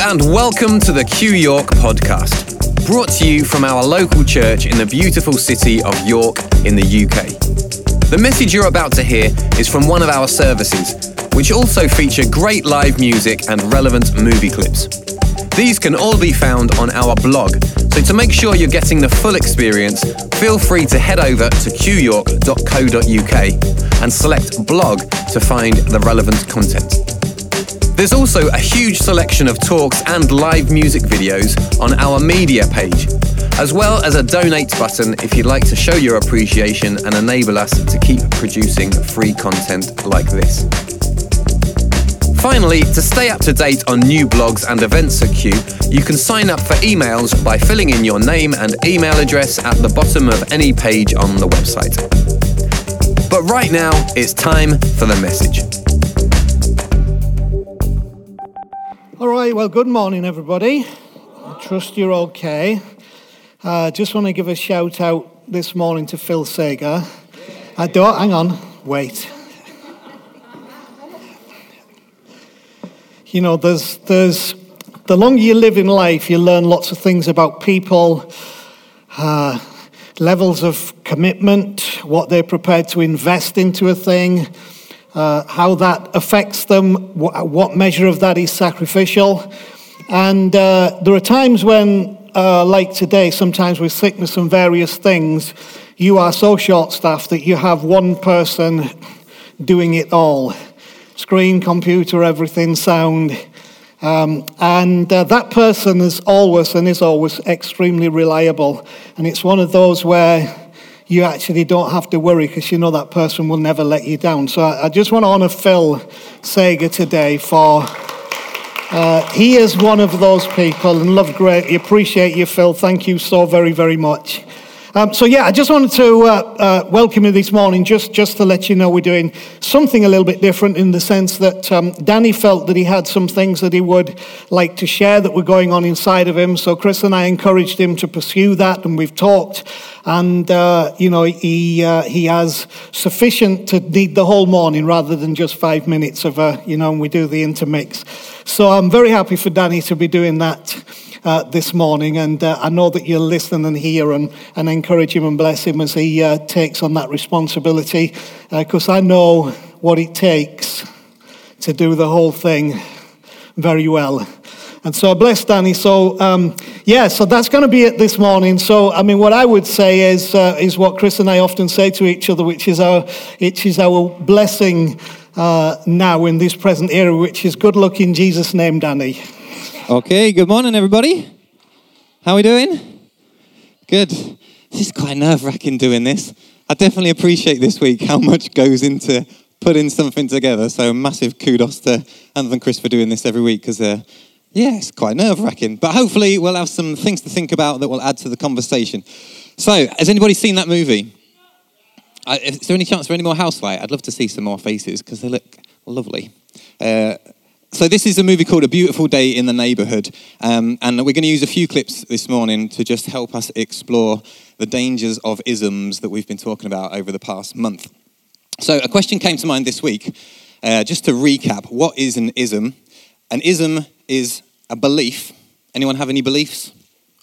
and welcome to the Q York podcast, brought to you from our local church in the beautiful city of York in the UK. The message you're about to hear is from one of our services, which also feature great live music and relevant movie clips. These can all be found on our blog, so to make sure you're getting the full experience, feel free to head over to qyork.co.uk and select blog to find the relevant content. There's also a huge selection of talks and live music videos on our media page, as well as a donate button if you'd like to show your appreciation and enable us to keep producing free content like this. Finally, to stay up to date on new blogs and events at Q, you can sign up for emails by filling in your name and email address at the bottom of any page on the website. But right now, it's time for the message. All right, well, good morning, everybody. I trust you're okay. Uh, just want to give a shout out this morning to Phil Sager. I don't, hang on, wait. You know, there's, there's, the longer you live in life, you learn lots of things about people, uh, levels of commitment, what they're prepared to invest into a thing uh, how that affects them, wh- what measure of that is sacrificial. And uh, there are times when, uh, like today, sometimes with sickness and various things, you are so short staffed that you have one person doing it all screen, computer, everything, sound. Um, and uh, that person is always and is always extremely reliable. And it's one of those where you actually don't have to worry because you know that person will never let you down. So I, I just want to honor Phil Sager today for. Uh, he is one of those people and love greatly. Appreciate you, Phil. Thank you so very, very much. Um, so yeah, I just wanted to uh, uh, welcome you this morning, just just to let you know we're doing something a little bit different in the sense that um, Danny felt that he had some things that he would like to share that were going on inside of him. So Chris and I encouraged him to pursue that, and we've talked, and uh, you know he uh, he has sufficient to need the whole morning rather than just five minutes of a you know, and we do the intermix. So I'm very happy for Danny to be doing that uh, this morning. And uh, I know that you'll listen and hear and, and encourage him and bless him as he uh, takes on that responsibility. Because uh, I know what it takes to do the whole thing very well. And so I bless Danny. So, um, yeah, so that's going to be it this morning. So, I mean, what I would say is, uh, is what Chris and I often say to each other, which is our, which is our blessing uh, now in this present era, which is good luck in Jesus' name, Danny. Okay, good morning, everybody. How are we doing? Good. This is quite nerve wracking doing this. I definitely appreciate this week how much goes into putting something together. So, massive kudos to Anthony and Chris for doing this every week because, uh, yeah, it's quite nerve wracking. But hopefully, we'll have some things to think about that will add to the conversation. So, has anybody seen that movie? Uh, is there any chance for any more Housefly? I'd love to see some more faces because they look lovely. Uh, so this is a movie called A Beautiful Day in the Neighborhood, um, and we're going to use a few clips this morning to just help us explore the dangers of isms that we've been talking about over the past month. So a question came to mind this week, uh, just to recap, what is an ism? An ism is a belief. Anyone have any beliefs?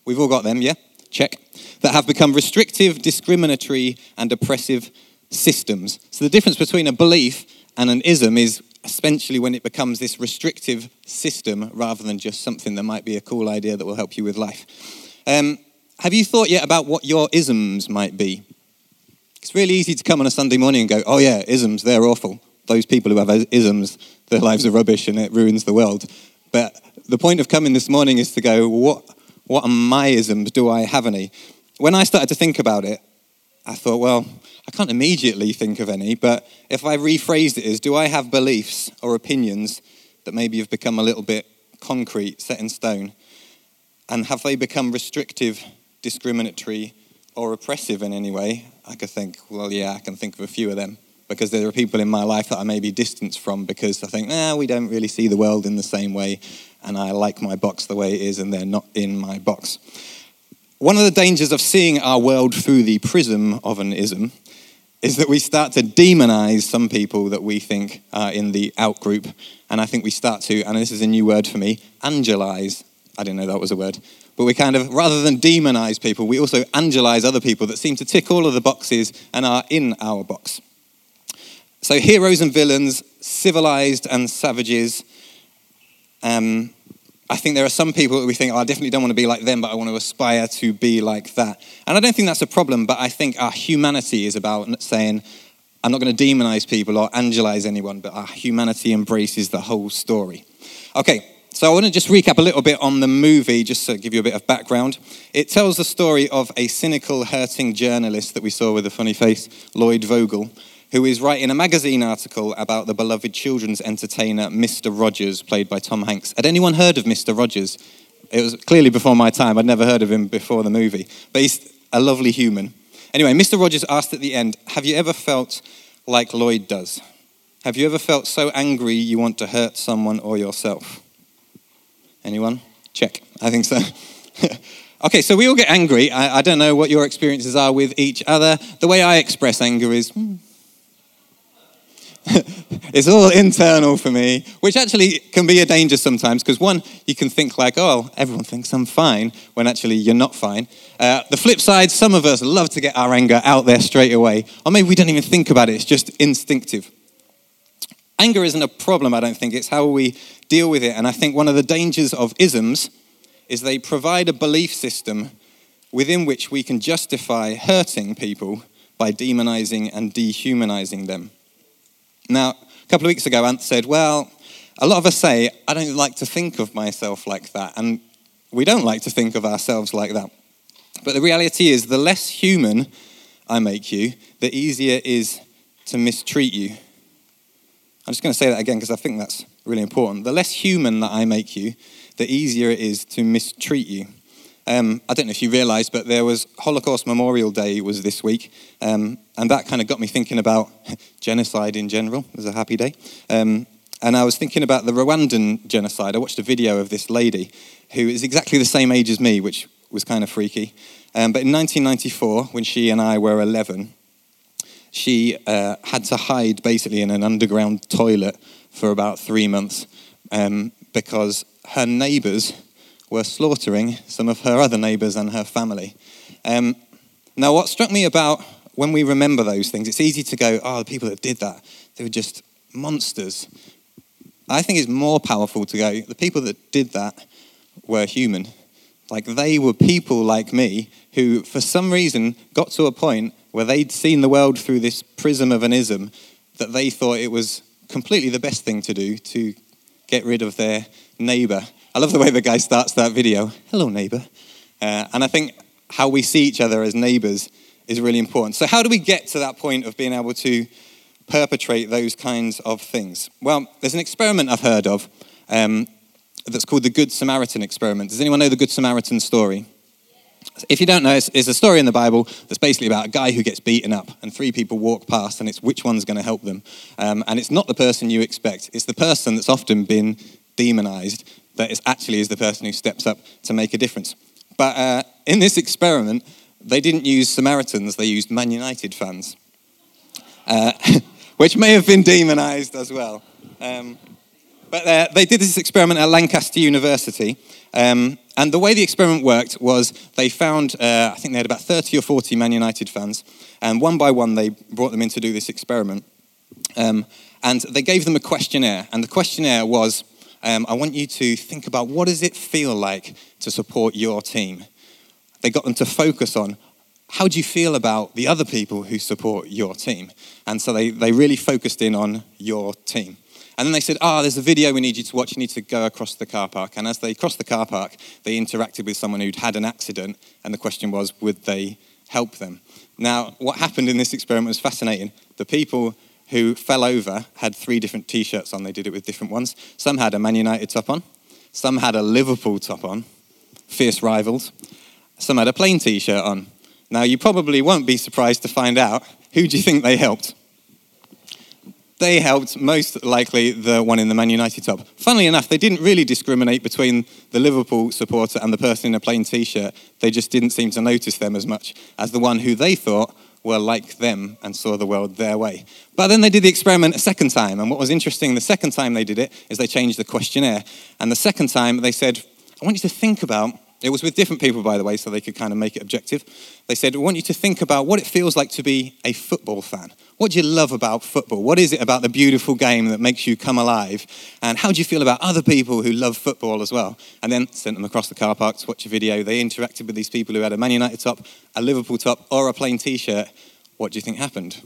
We've all got them, yeah? Check. That have become restrictive, discriminatory, and oppressive systems. So the difference between a belief and an ism is essentially when it becomes this restrictive system rather than just something that might be a cool idea that will help you with life. Um, have you thought yet about what your isms might be? It's really easy to come on a Sunday morning and go, oh yeah, isms, they're awful. Those people who have isms, their lives are rubbish and it ruins the world. But the point of coming this morning is to go, what, what are my isms? Do I have any? When I started to think about it, I thought, well, I can't immediately think of any, but if I rephrased it as, do I have beliefs or opinions that maybe have become a little bit concrete, set in stone? And have they become restrictive, discriminatory, or oppressive in any way? I could think, well, yeah, I can think of a few of them because there are people in my life that I may be distanced from because I think, nah, we don't really see the world in the same way, and I like my box the way it is, and they're not in my box. One of the dangers of seeing our world through the prism of an ism is that we start to demonize some people that we think are in the out group. And I think we start to, and this is a new word for me, angelize. I didn't know that was a word. But we kind of, rather than demonize people, we also angelize other people that seem to tick all of the boxes and are in our box. So, heroes and villains, civilized and savages. Um, I think there are some people that we think, oh, I definitely don't want to be like them, but I want to aspire to be like that. And I don't think that's a problem, but I think our humanity is about saying, I'm not going to demonize people or angelize anyone, but our humanity embraces the whole story. Okay, so I want to just recap a little bit on the movie, just to give you a bit of background. It tells the story of a cynical, hurting journalist that we saw with a funny face, Lloyd Vogel, who is writing a magazine article about the beloved children's entertainer, Mr. Rogers, played by Tom Hanks. Had anyone heard of Mr. Rogers? It was clearly before my time. I'd never heard of him before the movie. But he's a lovely human. Anyway, Mr. Rogers asked at the end Have you ever felt like Lloyd does? Have you ever felt so angry you want to hurt someone or yourself? Anyone? Check. I think so. okay, so we all get angry. I, I, don't know what your experiences are with each other. The way I express anger is. Hmm, it's all internal for me, which actually can be a danger sometimes because one, you can think like, oh, everyone thinks I'm fine, when actually you're not fine. Uh, the flip side, some of us love to get our anger out there straight away, or maybe we don't even think about it, it's just instinctive. Anger isn't a problem, I don't think, it's how we deal with it. And I think one of the dangers of isms is they provide a belief system within which we can justify hurting people by demonizing and dehumanizing them. Now, a couple of weeks ago, Ant said, Well, a lot of us say, I don't like to think of myself like that. And we don't like to think of ourselves like that. But the reality is, the less human I make you, the easier it is to mistreat you. I'm just going to say that again because I think that's really important. The less human that I make you, the easier it is to mistreat you. Um, I don't know if you realise, but there was Holocaust Memorial Day was this week, um, and that kind of got me thinking about genocide in general. It was a happy day, um, and I was thinking about the Rwandan genocide. I watched a video of this lady who is exactly the same age as me, which was kind of freaky. Um, but in 1994, when she and I were 11, she uh, had to hide basically in an underground toilet for about three months um, because her neighbours were slaughtering some of her other neighbours and her family. Um, now, what struck me about when we remember those things, it's easy to go, oh, the people that did that, they were just monsters. I think it's more powerful to go, the people that did that were human. Like they were people like me who, for some reason, got to a point where they'd seen the world through this prism of an ism that they thought it was completely the best thing to do to get rid of their neighbor. I love the way the guy starts that video. Hello, neighbor. Uh, and I think how we see each other as neighbors is really important. So, how do we get to that point of being able to perpetrate those kinds of things? Well, there's an experiment I've heard of um, that's called the Good Samaritan experiment. Does anyone know the Good Samaritan story? If you don't know, it's, it's, a story in the Bible that's basically about a guy who gets beaten up, and three people walk past, and it's which one's going to help them. Um, and it's not the person you expect, it's the person that's often been demonized that is actually is the person who steps up to make a difference. But uh, in this experiment, they didn't use Samaritans, they used Man United fans, uh, which may have been demonized as well. Um, but uh, they did this experiment at Lancaster University. Um, and the way the experiment worked was they found, uh, I think they had about 30 or 40 Man United fans, and one by one they brought them in to do this experiment. Um, and they gave them a questionnaire, and the questionnaire was, um, I want you to think about what does it feel like to support your team? They got them to focus on how do you feel about the other people who support your team? And so they, they really focused in on your team. And then they said, Ah, oh, there's a video we need you to watch. You need to go across the car park. And as they crossed the car park, they interacted with someone who'd had an accident. And the question was, would they help them? Now, what happened in this experiment was fascinating. The people who fell over had three different t shirts on. They did it with different ones. Some had a Man United top on, some had a Liverpool top on, fierce rivals. Some had a plain t shirt on. Now, you probably won't be surprised to find out who do you think they helped? they helped most likely the one in the Man United top. Funnily enough, they didn't really discriminate between the Liverpool supporter and the person in a plain t shirt. They just didn't seem to notice them as much as the one who they thought were like them and saw the world their way. But then they did the experiment a second time. And what was interesting the second time they did it is they changed the questionnaire. And the second time they said, I want you to think about, it was with different people, by the way, so they could kind of make it objective. They said, I want you to think about what it feels like to be a football fan. What do you love about football? What is it about the beautiful game that makes you come alive? And how do you feel about other people who love football as well? And then sent them across the car park to watch a video. They interacted with these people who had a Man United top, a Liverpool top, or a plain t shirt. What do you think happened?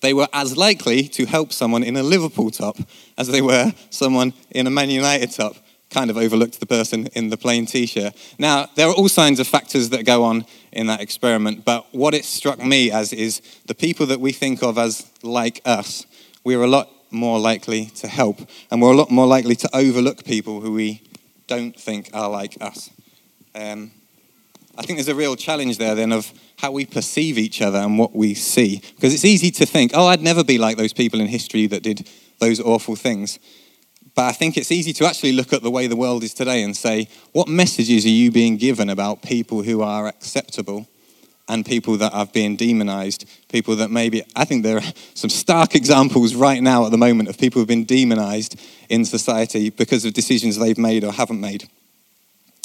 They were as likely to help someone in a Liverpool top as they were someone in a Man United top kind of overlooked the person in the plain t shirt. Now, there are all kinds of factors that go on in that experiment, but what it struck me as is the people that we think of as like us, we're a lot more likely to help, and we're a lot more likely to overlook people who we don't think are like us. Um, I think there's a real challenge there then of how we perceive each other and what we see. Because it's easy to think, oh, I'd never be like those people in history that did those awful things. But I think it's easy to actually look at the way the world is today and say, what messages are you being given about people who are acceptable and people that are being demonized? People that maybe, I think there are some stark examples right now at the moment of people who've been demonized in society because of decisions they've made or haven't made.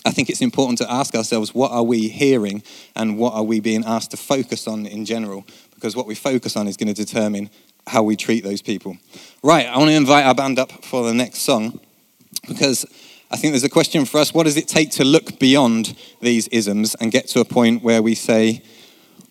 I think it's important to ask ourselves what are we hearing and what are we being asked to focus on in general? Because what we focus on is going to determine how we treat those people. Right, I want to invite our band up for the next song because I think there's a question for us what does it take to look beyond these isms and get to a point where we say,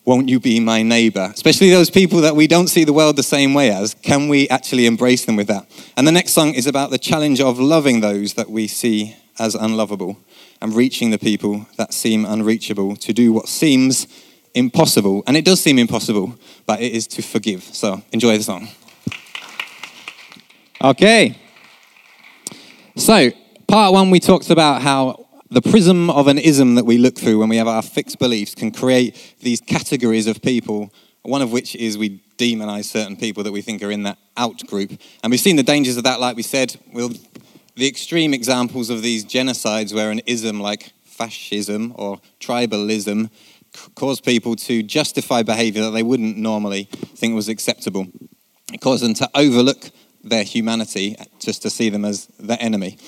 Won't you be my neighbor? Especially those people that we don't see the world the same way as. Can we actually embrace them with that? And the next song is about the challenge of loving those that we see as unlovable and reaching the people that seem unreachable to do what seems impossible. And it does seem impossible, but it is to forgive. So enjoy the song. Okay. So, part one, we talked about how the prism of an ism that we look through when we have our fixed beliefs can create these categories of people, one of which is we demonize certain people that we think are in that out group. And we've seen the dangers of that, like we said. We'll, the extreme examples of these genocides where an ism like fascism or tribalism cause people to justify behavior that they wouldn't normally think was acceptable. It caused them to overlook their humanity just to see them as the enemy.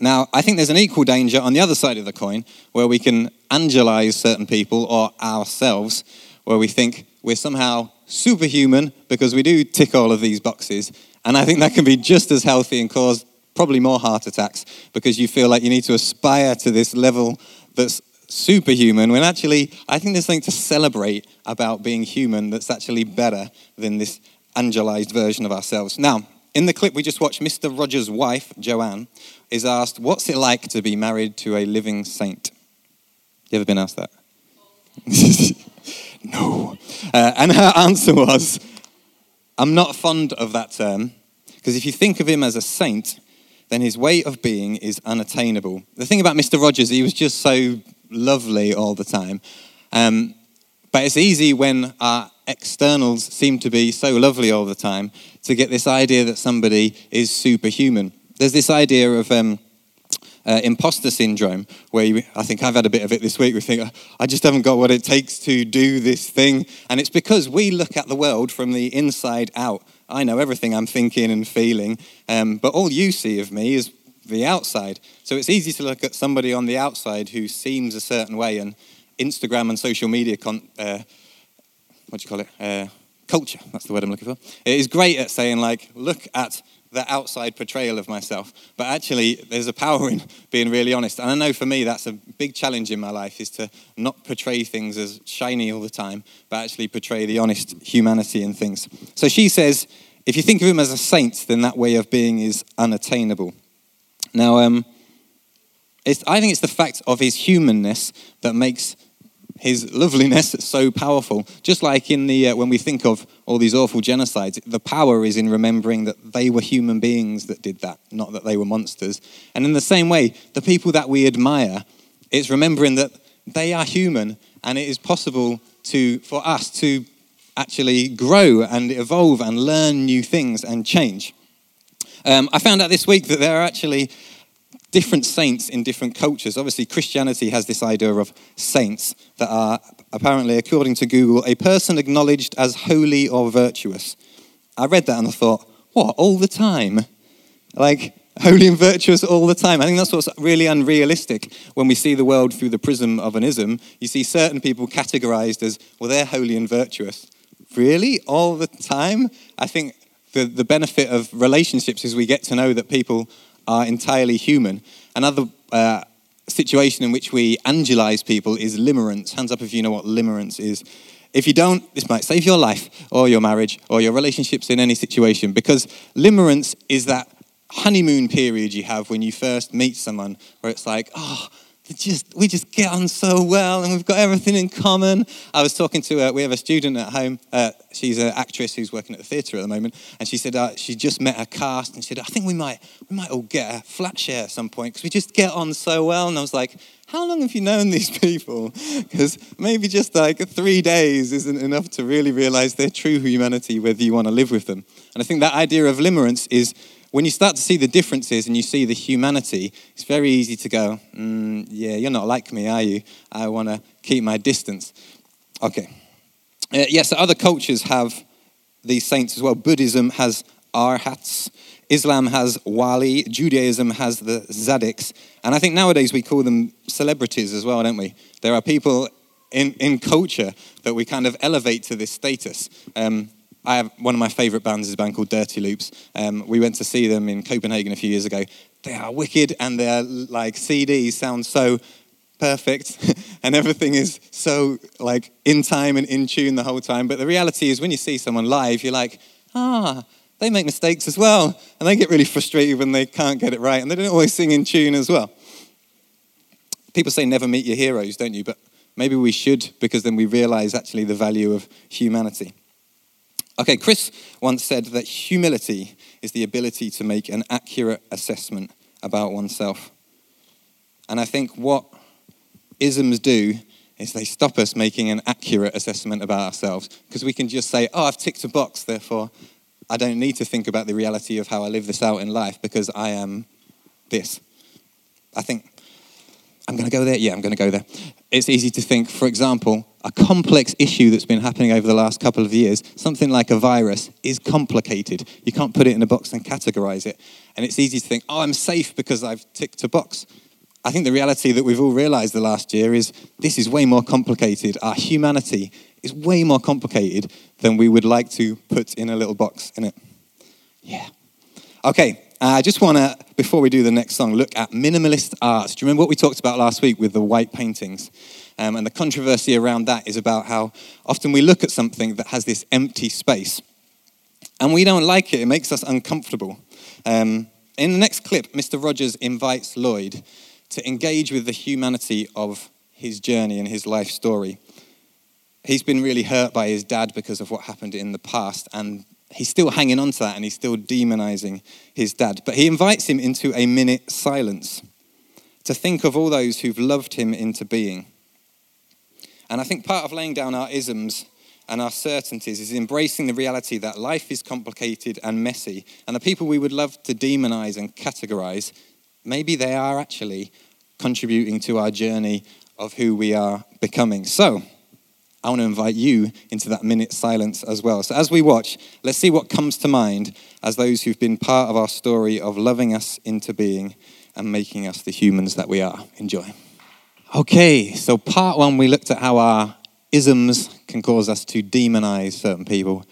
Now, I think there's an equal danger on the other side of the coin where we can angelize certain people or ourselves, where we think we're somehow superhuman because we do tick all of these boxes. And I think that can be just as healthy and cause probably more heart attacks because you feel like you need to aspire to this level that's superhuman when actually I think there's something to celebrate about being human that's actually better than this angelized version of ourselves. Now, in the clip we just watched, Mr. Rogers' wife, Joanne, is asked, What's it like to be married to a living saint? You ever been asked that? no. Uh, and her answer was, I'm not fond of that term, because if you think of him as a saint, then his way of being is unattainable. The thing about Mr. Rogers, he was just so lovely all the time. Um, but it's easy when our externals seem to be so lovely all the time to get this idea that somebody is superhuman. There's this idea of um, uh, imposter syndrome, where you, I think I've had a bit of it this week. We think, I just haven't got what it takes to do this thing. And it's because we look at the world from the inside out. I know everything I'm thinking and feeling, um, but all you see of me is the outside. So it's easy to look at somebody on the outside who seems a certain way, and Instagram and social media, con- uh, what do you call it? Uh, culture, that's the word I'm looking for. It is great at saying, like, look at the outside portrayal of myself. But actually, there's a power in being really honest. And I know for me, that's a big challenge in my life is to not portray things as shiny all the time, but actually portray the honest humanity in things. So she says, if you think of him as a saint, then that way of being is unattainable. Now, um, I think it's the fact of his humanness that makes his loveliness so powerful. Just like in the uh, when we think of all these awful genocides, the power is in remembering that they were human beings that did that, not that they were monsters. And in the same way, the people that we admire, it's remembering that they are human, and it is possible to for us to actually grow and evolve and learn new things and change. Um, I found out this week that there are actually different saints in different cultures. Obviously, Christianity has this idea of saints that are apparently, according to Google, a person acknowledged as holy or virtuous. I read that and I thought, what, all the time? Like, holy and virtuous all the time. I think that's what's really unrealistic when we see the world through the prism of an ism. You see certain people categorized as, well, they're holy and virtuous. Really? All the time? I think the, the benefit of relationships is we get to know that people are entirely human. Another uh, situation in which we angelize people is limerence. Hands up if you know what limerence is. If you don't, this might save your life or your marriage or your relationships in any situation because limerence is that honeymoon period you have when you first meet someone where it's like, oh, just, we just get on so well and we've got everything in common. I was talking to, uh, we have a student at home. Uh, she's an actress who's working at the theatre at the moment. And she said uh, she just met her cast and she said, I think we might, we might all get a flat share at some point because we just get on so well. And I was like, how long have you known these people? Because maybe just like three days isn't enough to really realize their true humanity, whether you want to live with them. And I think that idea of limerence is when you start to see the differences and you see the humanity, it's very easy to go, mm, yeah, you're not like me, are you? I want to keep my distance. Okay. Uh, yes, other cultures have these saints as well. Buddhism has arhats. Islam has wali. Judaism has the tzaddiks. And I think nowadays we call them celebrities as well, don't we? There are people in, in culture that we kind of elevate to this status. Um, I have one of my favourite bands is a band called Dirty Loops. Um, we went to see them in Copenhagen a few years ago. They are wicked, and their like CDs sound so perfect, and everything is so like in time and in tune the whole time. But the reality is, when you see someone live, you're like, ah, they make mistakes as well, and they get really frustrated when they can't get it right, and they don't always sing in tune as well. People say never meet your heroes, don't you? But maybe we should, because then we realize actually the value of humanity. Okay, Chris once said that humility is the ability to make an accurate assessment about oneself. And I think what isms do is they stop us making an accurate assessment about ourselves because we can just say, oh, I've ticked a box, therefore I don't need to think about the reality of how I live this out in life because I am this. I think I'm going to go there. Yeah, I'm going to go there. It's easy to think, for example, a complex issue that's been happening over the last couple of years, something like a virus, is complicated. You can't put it in a box and categorize it. And it's easy to think, oh, I'm safe because I've ticked a box. I think the reality that we've all realized the last year is this is way more complicated. Our humanity is way more complicated than we would like to put in a little box in it. Yeah. Okay, I just want to, before we do the next song, look at minimalist art. Do you remember what we talked about last week with the white paintings? Um, and the controversy around that is about how often we look at something that has this empty space and we don't like it, it makes us uncomfortable. Um, in the next clip, Mr. Rogers invites Lloyd to engage with the humanity of his journey and his life story. He's been really hurt by his dad because of what happened in the past, and he's still hanging on to that and he's still demonizing his dad. But he invites him into a minute silence to think of all those who've loved him into being. And I think part of laying down our isms and our certainties is embracing the reality that life is complicated and messy. And the people we would love to demonize and categorize, maybe they are actually contributing to our journey of who we are becoming. So, I want to invite you into that minute silence as well. So, as we watch, let's see what comes to mind as those who've been part of our story of loving us into being and making us the humans that we are. Enjoy. Okay, so part one, we looked at how our isms can cause us to demonize certain people.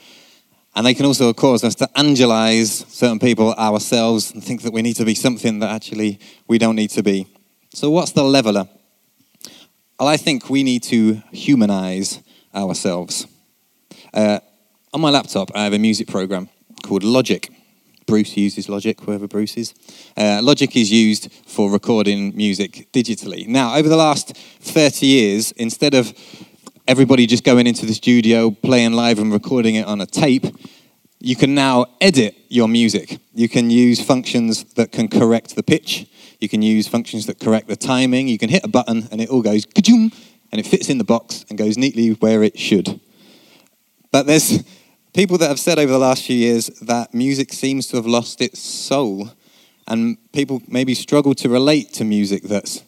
And they can also cause us to angelize certain people ourselves and think that we need to be something that actually we don't need to be. So, what's the leveler? Well, I think we need to humanize ourselves. Uh, on my laptop, I have a music program called Logic. Bruce uses Logic, whoever Bruce is. Uh, Logic is used for recording music digitally. Now, over the last 30 years, instead of everybody just going into the studio, playing live and recording it on a tape, you can now edit your music. You can use functions that can correct the pitch. You can use functions that correct the timing. You can hit a button and it all goes and it fits in the box and goes neatly where it should. But there's people that have said over the last few years that music seems to have lost its soul. and people maybe struggle to relate to music that's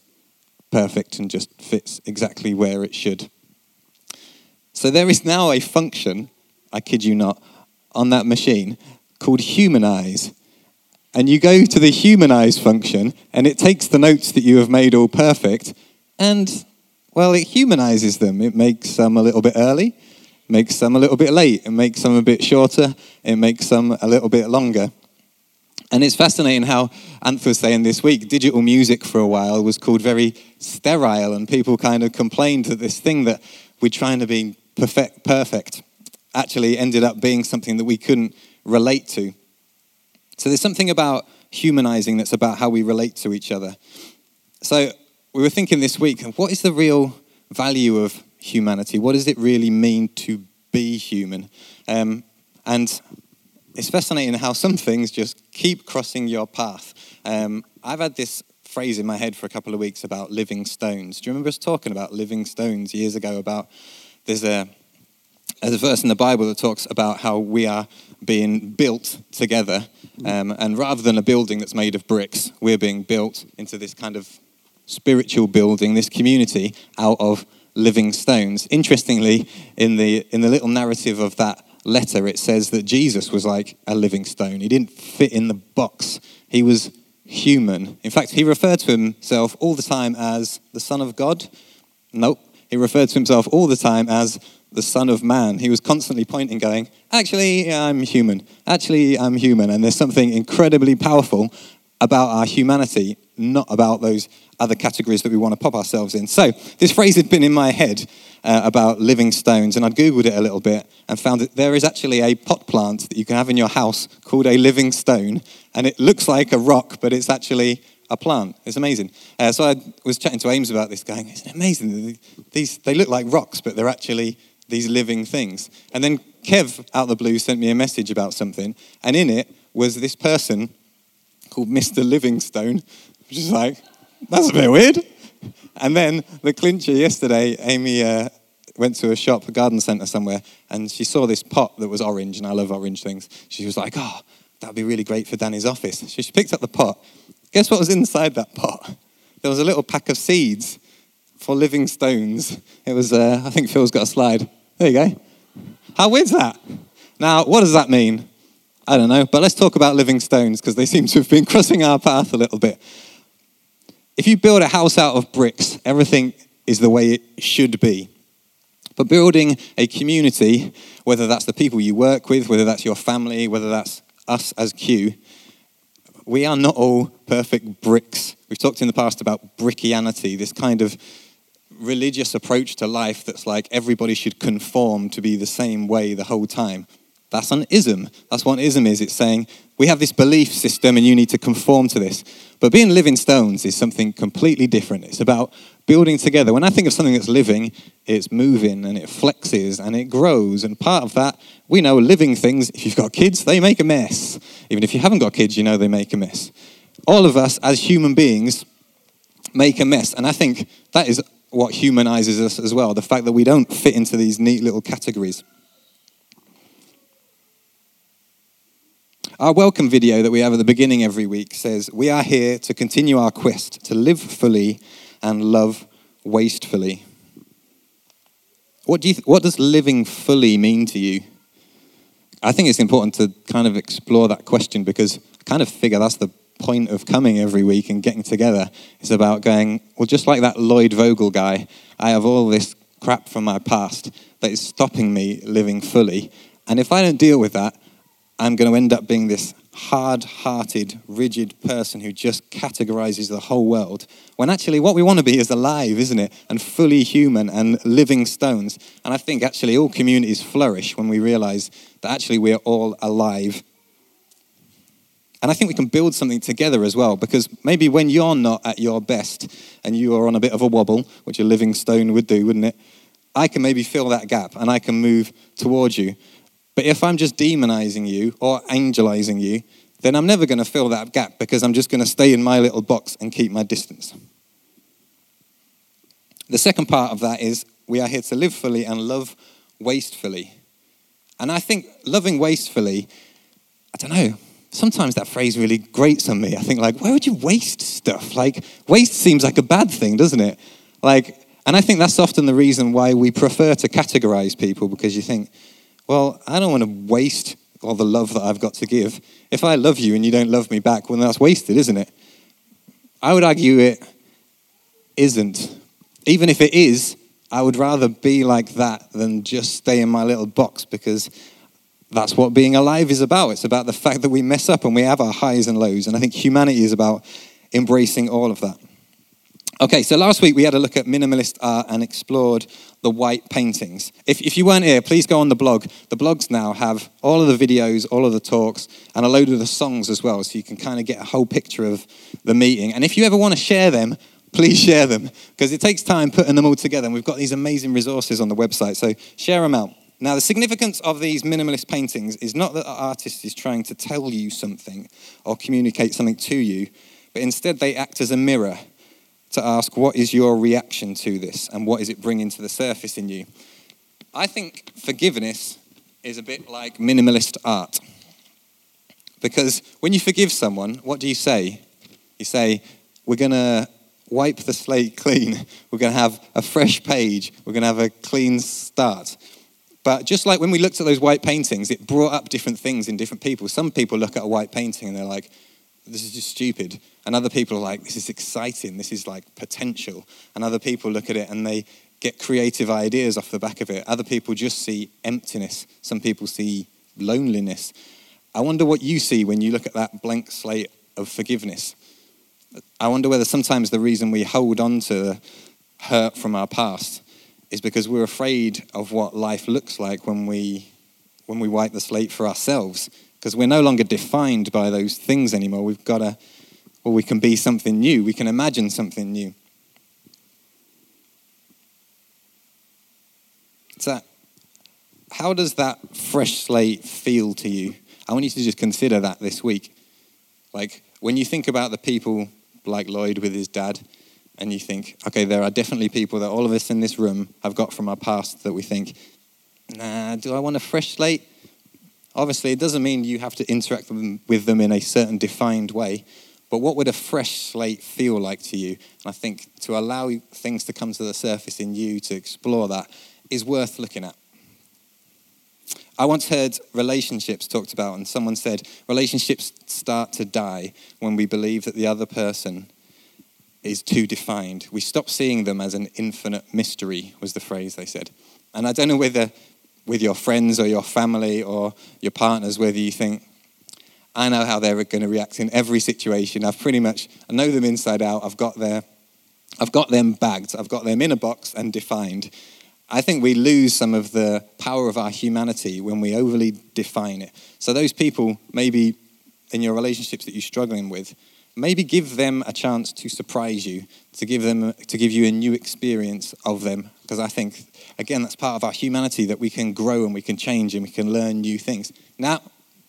perfect and just fits exactly where it should. So there is now a function, I kid you not, on that machine called humanize. And you go to the humanize function, and it takes the notes that you have made all perfect, and, well, it humanizes them. It makes them a little bit early, makes some a little bit late, it makes some a bit shorter, it makes some a little bit longer. And it's fascinating how Anth was saying this week, digital music for a while was called very sterile, and people kind of complained that this thing that we're trying to be perfect, perfect actually ended up being something that we couldn't relate to. So there's something about humanizing that's about how we relate to each other. So we were thinking this week, what is the real value of humanity? What does it really mean to be human? Um, and it's fascinating how some things just keep crossing your path. Um, I've had this phrase in my head for a couple of weeks about living stones. Do you remember us talking about living stones years ago? About there's a there's a verse in the Bible that talks about how we are being built together, um, and rather than a building that's made of bricks, we're being built into this kind of spiritual building, this community out of living stones. Interestingly, in the in the little narrative of that letter, it says that Jesus was like a living stone. He didn't fit in the box, he was human. In fact, he referred to himself all the time as the Son of God. Nope. He referred to himself all the time as the Son of Man. He was constantly pointing, going, Actually, I'm human. Actually, I'm human. And there's something incredibly powerful about our humanity, not about those other categories that we want to pop ourselves in. So, this phrase had been in my head uh, about living stones, and I'd Googled it a little bit and found that there is actually a pot plant that you can have in your house called a living stone, and it looks like a rock, but it's actually a plant. It's amazing. Uh, so, I was chatting to Ames about this, going, Isn't it amazing? These, they look like rocks, but they're actually these living things. And then Kev, out of the blue, sent me a message about something, and in it was this person called Mr. Livingstone, which is like, that's a bit weird. And then the clincher yesterday, Amy uh, went to a shop, a garden centre somewhere, and she saw this pot that was orange, and I love orange things. She was like, oh, that'd be really great for Danny's office. So she picked up the pot. Guess what was inside that pot? There was a little pack of seeds for living stones. It was, uh, I think Phil's got a slide. There you go. How weird's that? Now, what does that mean? I don't know, but let's talk about living stones because they seem to have been crossing our path a little bit. If you build a house out of bricks, everything is the way it should be. But building a community, whether that's the people you work with, whether that's your family, whether that's us as Q, we are not all perfect bricks. We've talked in the past about brickianity, this kind of religious approach to life that's like everybody should conform to be the same way the whole time. That's an ism. That's what an ism is. It's saying we have this belief system and you need to conform to this. But being living stones is something completely different. It's about building together. When I think of something that's living, it's moving and it flexes and it grows. And part of that, we know living things, if you've got kids, they make a mess. Even if you haven't got kids, you know they make a mess. All of us as human beings make a mess. And I think that is what humanizes us as well the fact that we don't fit into these neat little categories. Our welcome video that we have at the beginning every week says, We are here to continue our quest to live fully and love wastefully. What, do you th- what does living fully mean to you? I think it's important to kind of explore that question because I kind of figure that's the point of coming every week and getting together is about going, well, just like that Lloyd Vogel guy, I have all this crap from my past that is stopping me living fully. And if I don't deal with that, I'm going to end up being this hard hearted, rigid person who just categorizes the whole world. When actually, what we want to be is alive, isn't it? And fully human and living stones. And I think actually all communities flourish when we realize that actually we are all alive and I think we can build something together as well, because maybe when you're not at your best and you are on a bit of a wobble, which a living stone would do, wouldn't it? I can maybe fill that gap and I can move towards you. But if I'm just demonizing you or angelizing you, then I'm never going to fill that gap because I'm just going to stay in my little box and keep my distance. The second part of that is we are here to live fully and love wastefully. And I think loving wastefully, I don't know, sometimes that phrase really grates on me. I think, like, why would you waste stuff? Like, waste seems like a bad thing, doesn't it? Like, and I think that's often the reason why we prefer to categorize people because you think, well, I don't want to waste all the love that I've got to give. If I love you and you don't love me back, well, that's wasted, isn't it? I would argue it isn't. Even if it is, I would rather be like that than just stay in my little box because that's what being alive is about. It's about the fact that we mess up and we have our highs and lows. And I think humanity is about embracing all of that. Okay, so last week we had a look at minimalist art and explored the white paintings. If, if you weren't here, please go on the blog. The blogs now have all of the videos, all of the talks, and a load of the songs as well, so you can kind of get a whole picture of the meeting. And if you ever want to share them, please share them, because it takes time putting them all together. And we've got these amazing resources on the website, so share them out. Now, the significance of these minimalist paintings is not that the artist is trying to tell you something or communicate something to you, but instead they act as a mirror to ask, what is your reaction to this and what is it bringing to the surface in you? I think forgiveness is a bit like minimalist art. Because when you forgive someone, what do you say? You say, we're going to wipe the slate clean. We're going to have a fresh page. We're going to have a clean start. But just like when we looked at those white paintings, it brought up different things in different people. Some people look at a white painting and they're like, this is just stupid. And other people are like, this is exciting. This is like potential. And other people look at it and they get creative ideas off the back of it. Other people just see emptiness. Some people see loneliness. I wonder what you see when you look at that blank slate of forgiveness. I wonder whether sometimes the reason we hold on to hurt from our past is because we're afraid of what life looks like when we, when we wipe the slate for ourselves. Because we're no longer defined by those things anymore. We've got to, well, we can be something new. We can imagine something new. So, how does that fresh slate feel to you? I want you to just consider that this week. Like, when you think about the people like Lloyd with his dad, and you think, okay, there are definitely people that all of us in this room have got from our past that we think, nah, do I want a fresh slate? Obviously, it doesn't mean you have to interact with them in a certain defined way, but what would a fresh slate feel like to you? And I think to allow things to come to the surface in you to explore that is worth looking at. I once heard relationships talked about, and someone said relationships start to die when we believe that the other person is too defined. We stop seeing them as an infinite mystery, was the phrase they said. And I don't know whether with your friends or your family or your partners, whether you think, I know how they're going to react in every situation. I've pretty much, I know them inside out. I've got their, I've got them bagged. I've got them in a box and defined. I think we lose some of the power of our humanity when we overly define it. So those people, maybe in your relationships that you're struggling with, maybe give them a chance to surprise you, to give them to give you a new experience of them. Because I think, again, that's part of our humanity that we can grow and we can change and we can learn new things. Now,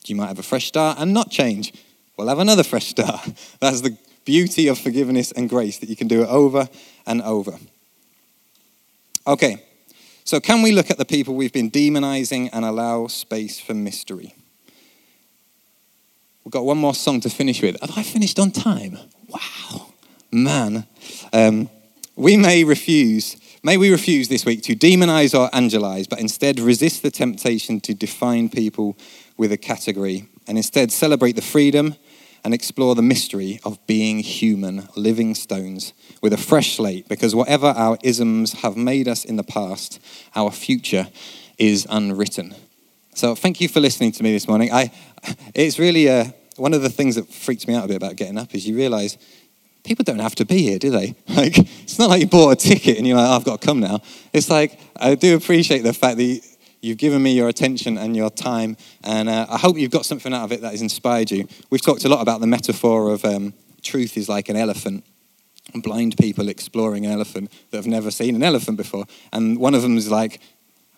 you might have a fresh start and not change. We'll have another fresh start. That's the beauty of forgiveness and grace that you can do it over and over. Okay, so can we look at the people we've been demonizing and allow space for mystery? We've got one more song to finish with. Have I finished on time? Wow, man. Um, we may refuse, may we refuse this week to demonize or angelize, but instead resist the temptation to define people with a category and instead celebrate the freedom and explore the mystery of being human, living stones with a fresh slate, because whatever our isms have made us in the past, our future is unwritten. So thank you for listening to me this morning. I, it's really uh, one of the things that freaks me out a bit about getting up is you realize people don't have to be here, do they? Like, it's not like you bought a ticket and you're like, oh, I've got to come now. It's like, I do appreciate the fact that you've given me your attention and your time, and uh, I hope you've got something out of it that has inspired you. We've talked a lot about the metaphor of um, truth is like an elephant, blind people exploring an elephant that have never seen an elephant before. And one of them is like,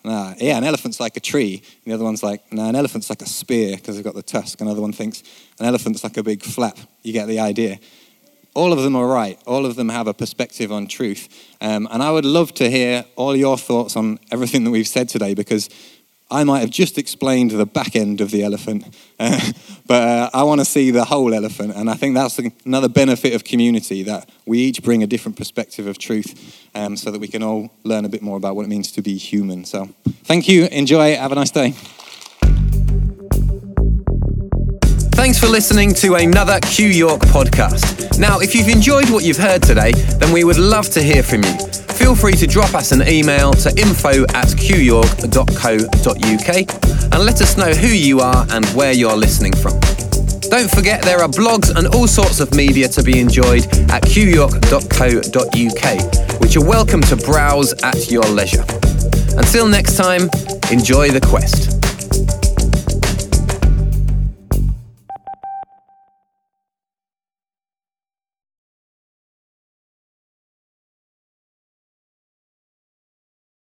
Nah, yeah, an elephant's like a tree. And the other one's like, nah, an elephant's like a spear because they've got the tusk. Another one thinks an elephant's like a big flap. You get the idea. All of them are right. All of them have a perspective on truth. Um, and I would love to hear all your thoughts on everything that we've said today because I might have just explained the back end of the elephant, uh, but uh, I want to see the whole elephant. And I think that's another benefit of community that we each bring a different perspective of truth um, so that we can all learn a bit more about what it means to be human. So thank you. Enjoy. Have a nice day. Thanks for listening to another Q York podcast. Now, if you've enjoyed what you've heard today, then we would love to hear from you. Feel free to drop us an email to info at qyork.co.uk and let us know who you are and where you're listening from. Don't forget there are blogs and all sorts of media to be enjoyed at qyork.co.uk, which you're welcome to browse at your leisure. Until next time, enjoy the quest.